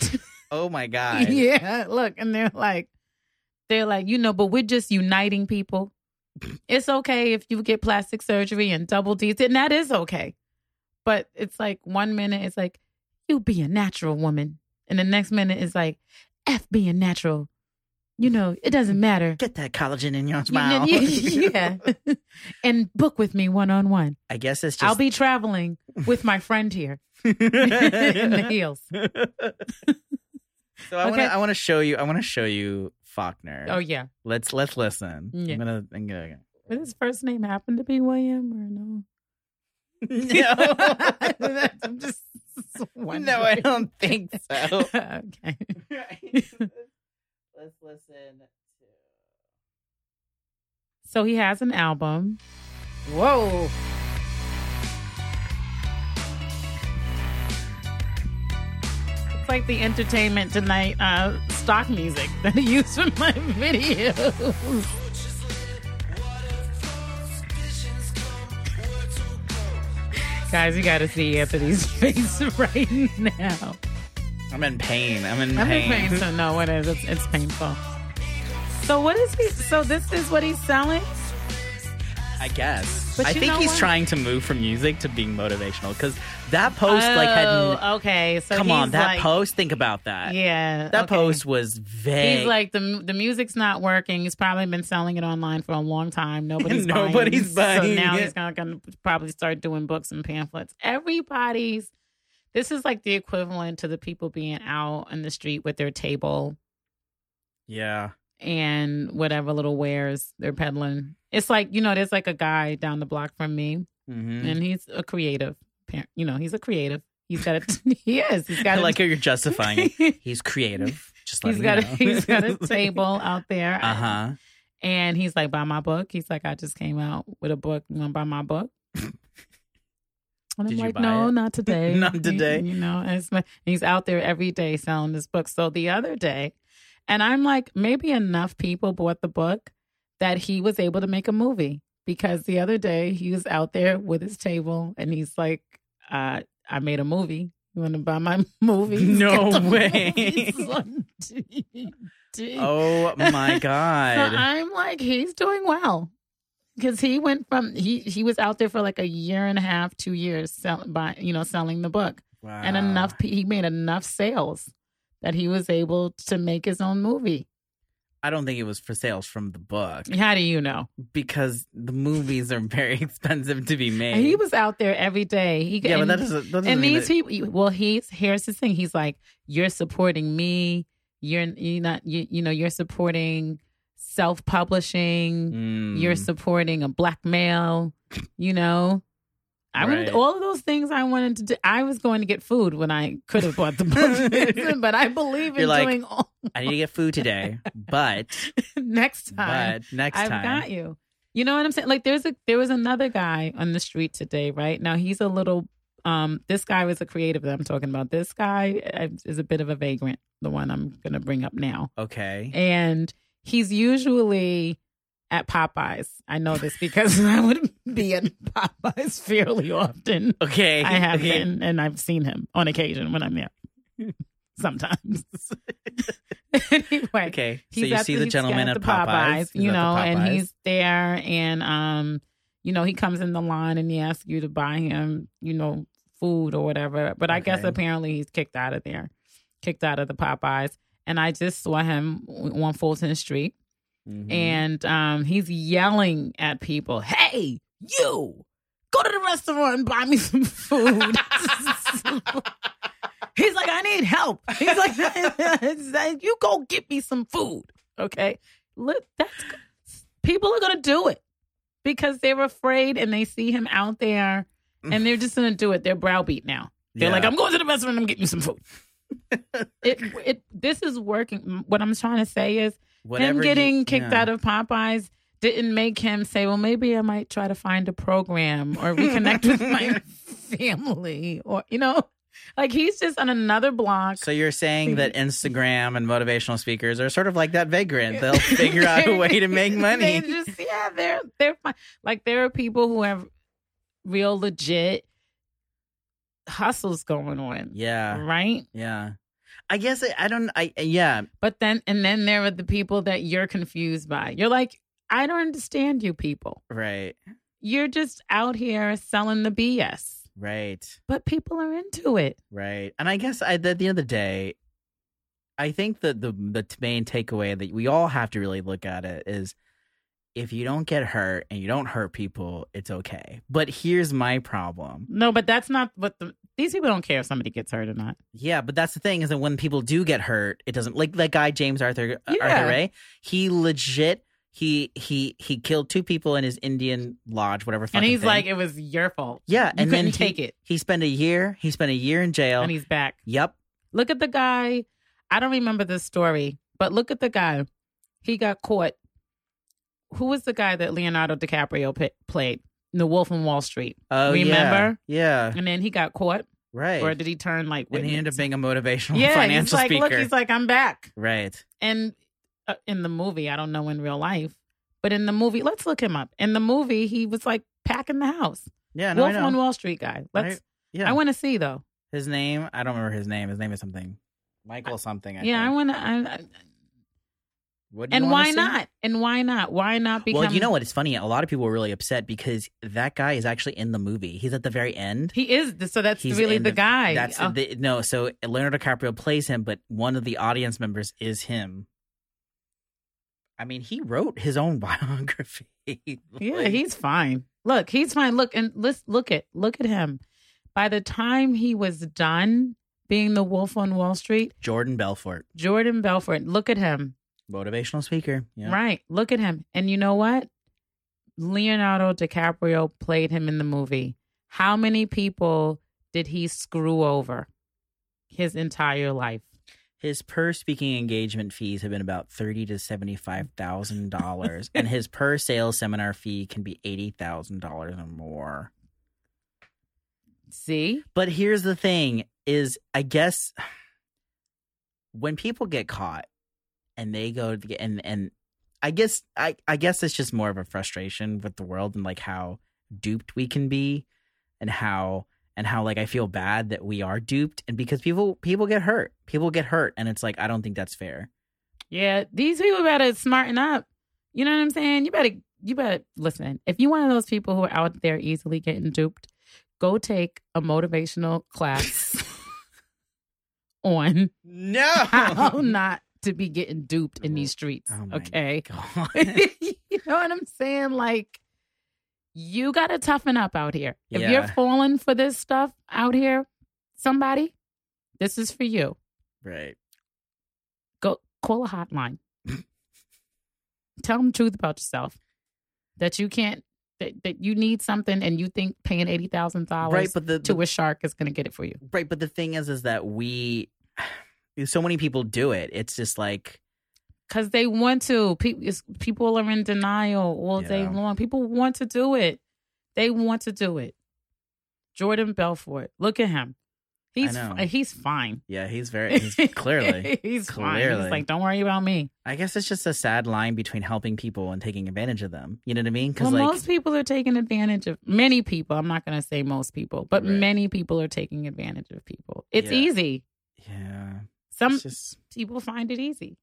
Oh my god. yeah look and they're like they're like you know but we're just uniting people it's okay if you get plastic surgery and double D's and that is okay but it's like one minute it's like you be a natural woman and the next minute is like f being natural you know it doesn't mm. matter Get that collagen in your You- smile. yeah and book with me one on one I guess it's just. i'll be traveling with my friend here in the heels So I Okay. want to I want to show you I want to show you Faulkner. oh yeah Let's let's listen. Yeah. I'm gonna I'm gonna. Would his first name happen to be William or no? no, I'm just wondering. no, I don't think so. okay. Let's listen. So he has an album. Whoa. It's like the Entertainment Tonight uh, stock music that I use for my videos. Guys, you got to see Anthony's face right now. I'm in pain. I'm in I'm pain. in pain, so no, it is. It's, it's painful. So what is he? So this is what he's selling. I guess. But I think he's what? trying to move from music to being motivational because that post like had. Oh, okay. So come on, that like- post. Think about that. Yeah, That okay. post was vague. He's like the the music's not working. He's probably been selling it online for a long time. Nobody's Nobody's buying. buying So now he's gonna, gonna probably start doing books and pamphlets. Everybody's. This is like the equivalent to the people being out in the street with their table yeah. and whatever little wares they're peddling. It's like you know, there's like a guy down the block from me, Mm-hmm. and he's a creative. You know, he's a creative. He's got a he is. He's got I a- like how you're justifying it. He's creative. Just He's got a, he's got a table out there. Uh huh. And he's like, buy my book. He's like, I just came out with a book. You want to buy my book? And I'm Did you like, no, it? not today. Not today. You, know, and he's out there every day selling this book. So the other day, and I'm like, maybe enough people bought the book that he was able to make a movie because the other day he was out there with his table and he's like, uh, I made a movie. You want to buy my movie? No way. movies on DVD. Oh my So god. I'm like, he's doing well because he went from he he was out there for like a year and a half, two years, selling by you know selling the book, wow. and enough he made enough sales that he was able to make his own movie. I don't think it was for sales from the book How do you know? because the movies are very expensive to be made. And he was out there every day. He yeah, but and, that doesn't. That doesn't and mean these that- people. Well, he's here's his thing. He's like, you're supporting me. You're you're not you you know you're supporting self publishing. Mm, You're supporting a black male. You know. I wanted all of those things I wanted to do. I was going to get food when I could have bought the book, but I believe in like, doing all I need to get food today, but next time. but next I've time. got you. You know what I'm saying? Like there's a there was another guy on the street today, right? Now he's a little um this guy was a creative that I'm talking about. This guy uh, is a bit of a vagrant, the one I'm going to bring up now. Okay. And he's usually at Popeyes. I know this because I would be at Popeyes fairly often. Okay. I have okay. been and I've seen him on occasion when I'm there. Sometimes. anyway, Okay. So you see the he's gentleman at at the Popeyes, you the know, and he's there, and um, you know, he comes in the line and he asks you to buy him, you know, food or whatever. But I guess apparently he's kicked out of there, kicked out of the Popeyes, and I just saw him on Fulton Street, Mhm. and um, he's yelling at people, "Hey, you!" Go to the restaurant and buy me some food. He's like, I need help. He's like, he's like, you go get me some food. Okay. Look, that's people are gonna do it because they're afraid and they see him out there and they're just gonna do it. They're browbeat now. They're Yeah. like, I'm going to the restaurant, I'm getting you some food. It it this is working. What I'm trying to say is Whatever him you- getting kicked yeah. out of Popeyes didn't make him say, well, maybe I might try to find a program or reconnect with my family or, you know, like he's just on another block. So you're saying that Instagram and motivational speakers are sort of like that vagrant. They'll figure out a way to make They money. just, yeah, they're, they're fine. Like there are people who have real legit hustles going on. Yeah. Right. Yeah. I guess I, I don't I yeah. But then, and then there are the people that you're confused by. You're like, I don't understand you people. Right. You're just out here selling the BS. Right. but people are into it. Right. And I guess I, at the end of the day, I think that the the main takeaway that we all have to really look at it is if you don't get hurt and you don't hurt people, it's okay. But here's my problem. No, but that's not what the these people don't care if somebody gets hurt or not. Yeah, but that's the thing is that when people do get hurt, it doesn't like that guy James Arthur Yeah. Arthur Ray. He legit he he he killed two people in his Indian lodge, whatever. And he's thing. like, it was your fault. yeah, You and then he, take it. He spent a year. He spent a year in jail. And he's back. yep. Look at the guy. I don't remember this story, but look at the guy. He got caught. Who was the guy that Leonardo DiCaprio pi played? The Wolf in Wall Street. Oh. Remember? Yeah. And then he got caught, Right. or did he turn like? and he ended up being a motivational yeah, financial he's like, speaker. look, he's like, I'm back. right. And uh, in the movie, I don't know in real life, but in the movie, let's look him up. In the movie, he was like packing the house. Yeah. No, Wolf on Wall Street guy. Let's. Right. Yeah. I want to see though. his name. I don't remember his name. His name is something. Michael something. I yeah, I want to. I, I- What do you and why not? And why not? Why not become? Well, you know what? It's funny. A lot of people were really upset because that guy is actually in the movie. He's at the very end. He is. So that's He's really in the, guy. That's Oh, the, no. So Leonardo DiCaprio plays him, but one of the audience members is him. I mean, he wrote his own biography. yeah, he's fine. Look, he's fine. Look and let's look at look at him. By the time he was done being the Wolf on Wall Street, Jordan Belfort, Jordan Belfort. Look at him. Motivational speaker. Yeah. Right. Look at him. And you know what? Leonardo DiCaprio played him in the movie. How many people did he screw over his entire life? His per speaking engagement fees have been about thirty to seventy five thousand dollars, and his per sales seminar fee can be eighty thousand dollars or more. See? But here's the thing: is I guess when people get caught and they go to get and and I guess I I guess it's just more of a frustration with the world and like how duped we can be and how and how like I feel bad that we are duped and because people people get hurt people get hurt and it's like I don't think that's fair. Yeah, these people better smarten up. You know what I'm saying? You better you better listen. If you one of those people who are out there easily getting duped, go take a motivational class on No, how not to be getting duped in these streets. Oh okay. You know what I'm saying? Like, you got to toughen up out here. If you're falling for this stuff out here, somebody, this is for you. right. Go call a hotline. Tell them the truth about yourself. That you can't, that, that you need something and you think paying $80,000 Right, but the, to the a shark is going to get it for you. right, but the thing is, is that we, so many people do it. It's just like, Because they want to. People, people are in denial all day long. People want to do it. They want to do it. Jordan Belfort, look at him. He's he's fine. yeah, he's very, he's clearly. he's fine. He's like, don't worry about me. I guess it's just a sad line between helping people and taking advantage of them. You know what I mean? Well, Because like, most people are taking advantage of many people. I'm not going to say most people, but Right. many people are taking advantage of people. It's Yeah. easy. yeah, Some just people find it easy.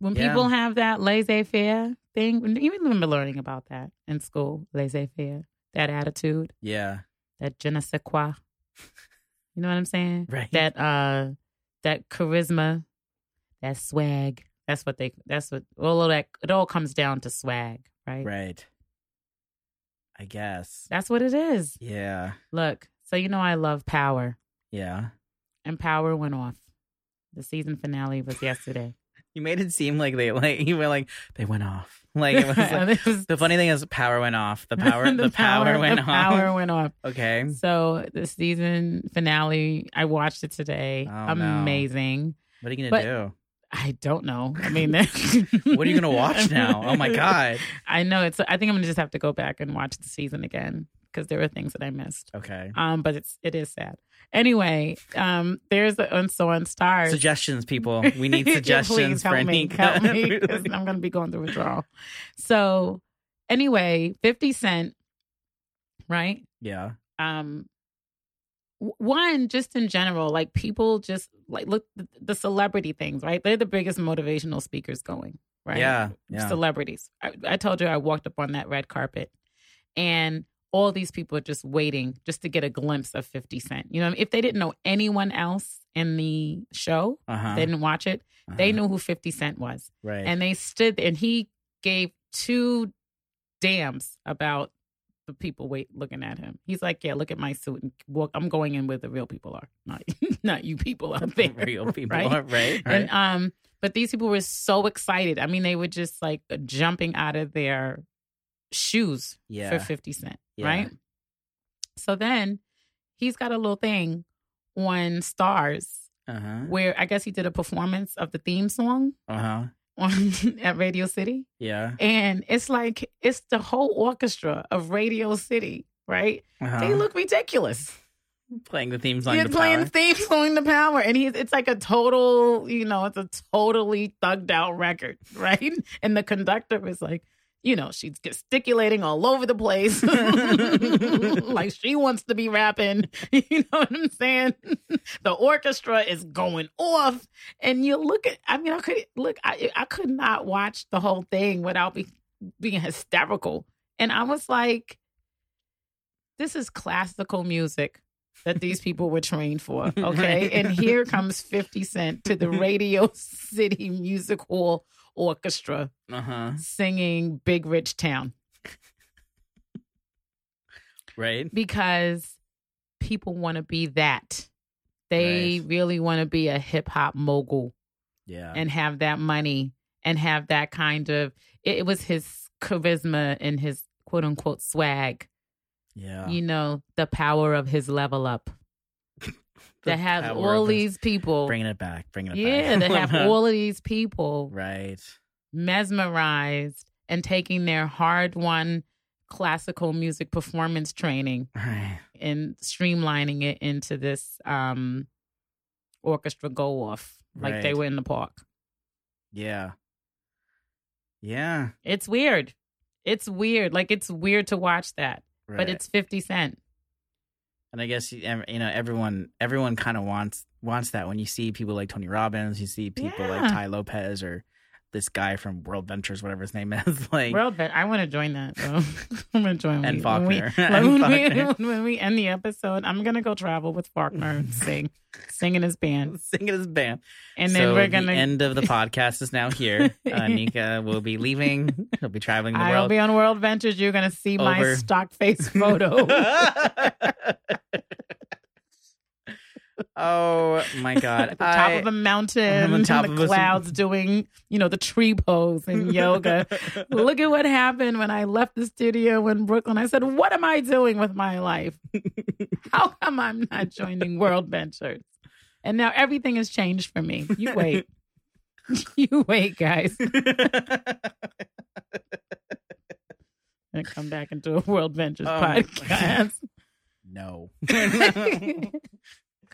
When Yeah. people have that laissez faire thing, even remember learning about that in school, laissez faire, that attitude, yeah, that je ne sais quoi. You know what I'm saying? right. That uh, that charisma, that swag. That's what they. That's what all of that. It all comes down to swag, right? right. I guess. That's what it is. Yeah, Look, so you know I love Power, yeah. And Power went off. The season finale was yesterday. You made it seem like they like you were like they went off. Like it was like, was- the funny thing is power went off. The power the, power, went the off. Power went off. Okay. So the season finale, I watched it today. Oh, no. Amazing. What are you gonna do? I don't know. I mean, What are you gonna watch now? Oh my God. I know it's. I think I'm gonna just have to go back and watch the season again because there were things that I missed. Okay. Um, but it's it is sad. Anyway, um, there's a, and so on stars. Suggestions, people. We need Yeah, suggestions Please help for me, help me, 'cause I'm going to be going through withdrawal. So, anyway, Fifty Cent, right? yeah. Um, one just in general, like people just like look the, the celebrity things, right? They're the biggest motivational speakers going, right? Yeah. Yeah. Celebrities. I, I told you I walked up on that red carpet, and all these people are just waiting just to get a glimpse of Fifty Cent. You know, if they didn't know anyone else in the show, Uh-huh. they didn't watch it they uh-huh. knew who 50 Cent was. Right. And they stood and he gave two damns about the people wait looking at him. He's like, Yeah, look at my suit and walk I'm going in where the real people are. Not not you people out there. real people. Right? Right. Right. And um, but these people were so excited. I mean, they were just like jumping out of their shoes yeah. for 50 Cent. Yeah. Right. So then he's got a little thing on stars Uh-huh. where I guess he did a performance of the theme song Uh-huh. on at Radio City. Yeah. And it's like it's the whole orchestra of Radio City, right? Uh-huh. They look ridiculous. playing the theme song. You're to playing Power. the theme song the power. And he's it's like a total, you know, it's a totally thugged out record, right? And the conductor is like, you know, she's gesticulating all over the place. like she wants to be rapping. You know what I'm saying? The orchestra is going off. And you look at I mean, I could look, I I could not watch the whole thing without be, being hysterical. And I was like, this is classical music that these people were trained for. Okay. And here comes 50 Cent to the Radio City Music Hall Orchestra Uh-huh. singing Big Rich Town Right. because people want to be that. They Right. really want to be a hip hop mogul Yeah. and have that money and have that kind of, it, it was his charisma and his quote unquote swag, yeah. you know, the power of his level up. That have all these people. bringing it back, bringing it yeah, back. Yeah, that have all of these people right. mesmerized and taking their hard won classical music performance training Right. and streamlining it into this um orchestra go off like they were in the park. Yeah. Yeah. It's weird. It's weird. Like it's weird to watch that. Right. But it's 50 cent. And I guess you know everyone everyone kind of wants wants that when you see people like Tony Robbins, you see people like Tai Lopez or this guy from World Ventures, whatever his name is, like World Bet. I want to join that. Though. I'm gonna join And when we, Faulkner. When, And we, Faulkner. when we end the episode, I'm gonna go travel with Faulkner and sing, sing in his band, singing his band. and so then we're gonna. the end of the podcast is now here. Uh, Nika will be leaving. He'll be traveling the world. I'll world. be on World Ventures. You're gonna see my stock face photo. Oh my god! at the top I- of a mountain, on top in of the a- clouds, doing you know the tree pose and yoga. Look at what happened when I left the studio in Brooklyn. I said, "What am I doing with my life? How come I'm not joining World Ventures?" And now everything has changed for me. You wait, you wait, guys. And come back into a World Ventures Oh podcast. no.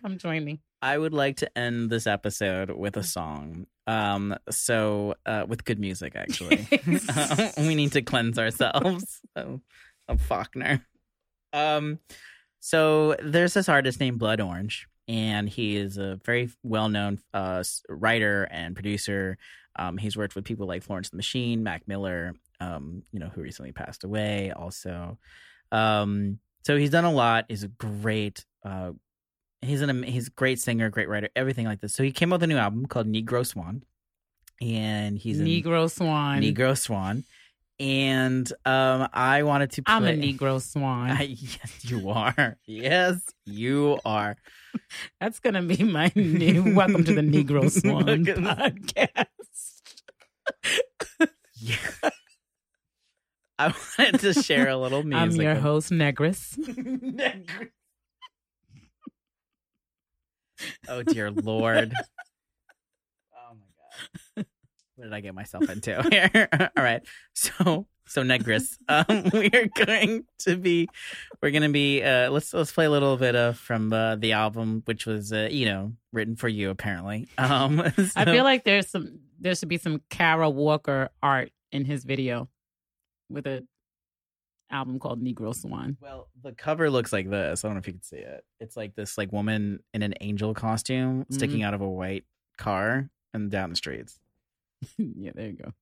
Come join me. I would like to end this episode with a song. Um, so uh, with good music, actually. Uh, we need to cleanse ourselves of, of Faulkner. Um, so there's this artist named Blood Orange, and he is a very well-known uh, writer and producer. Um, he's worked with people like Florence the Machine, Mac Miller, um, you know, who recently passed away. Also, um, so he's done a lot. He's a great. Uh, he's an he's a great singer, great writer, everything like this. So he came up with a new album called Negro Swan, and he's in Negro Swan. Negro Swan. And um, I wanted to. Play... I'm a Negro Swan. I, yes, you are. Yes, you are. That's gonna be my new welcome to the Negro Swan podcast. Yeah. I wanted to share a little music. I'm your host, Negress. Oh dear lord. Oh my god. What did I get myself into here? All right. So so Negress. Um we are going to be we're gonna be uh let's let's play a little bit of from uh, the album which was uh, you know written for you apparently. Um I feel like there's some there should be some Kara Walker art in his video with a album called Negro Swan. Well, the cover looks like this. I don't know if you can see it. It's like this like woman in an angel costume sticking Mm-hmm. out of a white car and down the streets. yeah, there you go.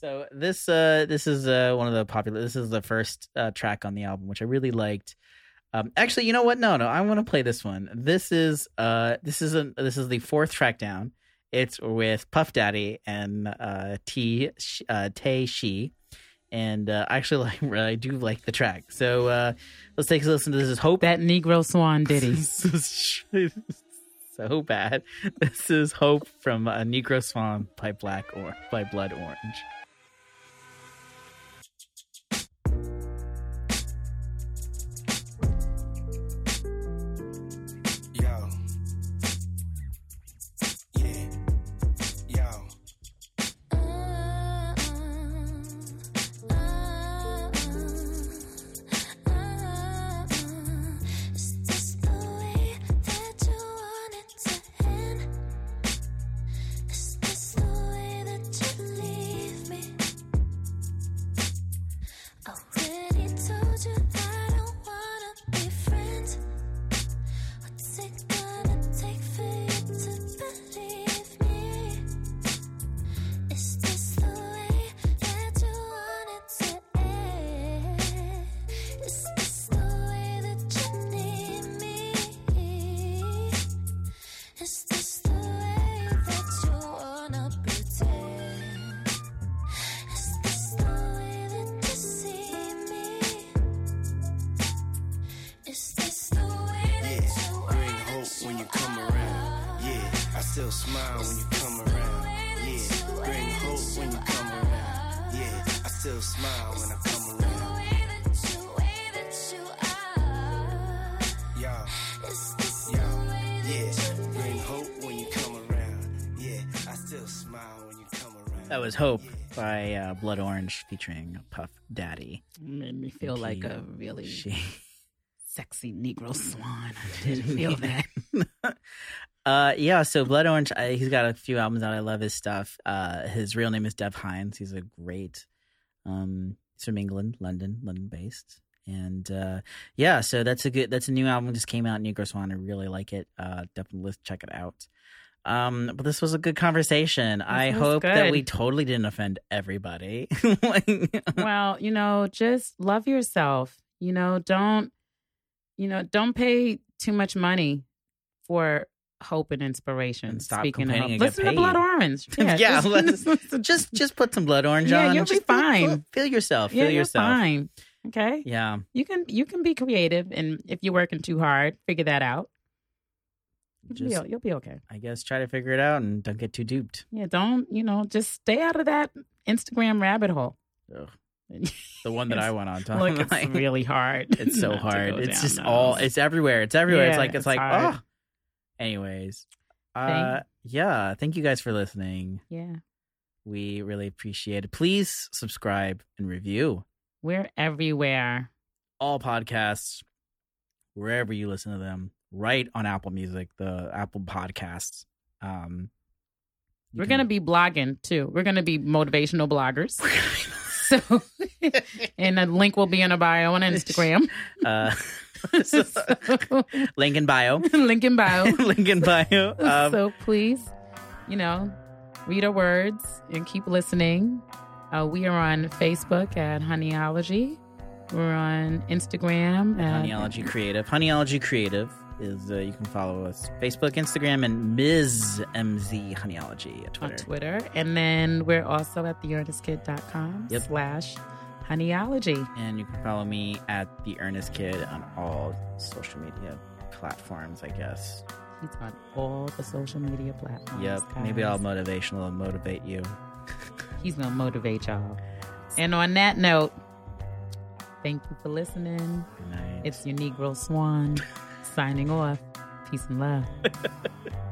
So this uh this is uh one of the popular this is the first uh track on the album which I really liked. Um actually, you know what? No, no, I want to play this one. This is uh this is a this is the fourth track down. It's with Puff Daddy and uh T uh Tei Shi. And uh, I actually like I do like the track. So uh let's take a listen to this is Hope That Negro Swan ditty. so bad. This is Hope from a Negro Swan by Black or by Blood Orange. That was Hope by uh, Blood Orange featuring Puff Daddy. Made me feel like a really She. sexy Negro Swan. I didn't feel that. Uh, yeah. So Blood Orange, I, he's got a few albums out. I love his stuff. Uh, his real name is Dev Hynes. He's a great. Um, he's from England, London, London based, and uh, yeah. So that's a good. That's a new album just came out. Negro Swan. I really like it. Uh, definitely check it out. Um, but this was a good conversation. I was hope that we totally didn't offend everybody. Like- well, you know, just love yourself. You know, don't you know, don't pay too much money for hope and inspiration. And stop Speaking of hope, and get listen to. Blood Orange. Yeah, just, let's- just just put some blood orange Yeah, on. you'll be fine. Feel, feel yourself. yeah, Feel you're yourself. fine. Okay, Yeah. you can you can be creative, and if you're working too hard, figure that out. You'll, be, you'll be okay. I guess try to figure it out and don't get too duped. Yeah, don't you know? Just stay out of that Instagram rabbit hole. Ugh. The one that I went on. Tom. Look, it's Like, really hard. it's so hard. It's just those. all. It's everywhere. It's everywhere. it's like it's, it's like hard. oh. Anyways, uh, yeah. Thank you guys for listening. yeah. We really appreciate it. Please subscribe and review We're everywhere. all podcasts wherever you listen to them. Right on Apple Music, the Apple Podcasts. Um, We're can- gonna be blogging too. We're gonna be motivational bloggers. So, and a link will be in a bio on Instagram. uh, so, link in bio. link in bio. link in bio. Um, so please, you know, read our words and keep listening. Uh, we are on Facebook at Honeyology. We're on Instagram at Honeyology Creative. Honeyology Creative is uh, you can follow us Facebook, Instagram, and Ms. MZ Honeyology at on Twitter. Twitter. And then we're also at theearnestkid.com Yep. slash honeyology. And you can follow me at the Earnest Kid on all social media platforms. I guess. He's on all the social media platforms. Yep. guys. Maybe I'll motivational motivate you. He's going to motivate y'all. And on that note, thank you for listening. Good night. It's your Negro Swan signing off. Peace and love.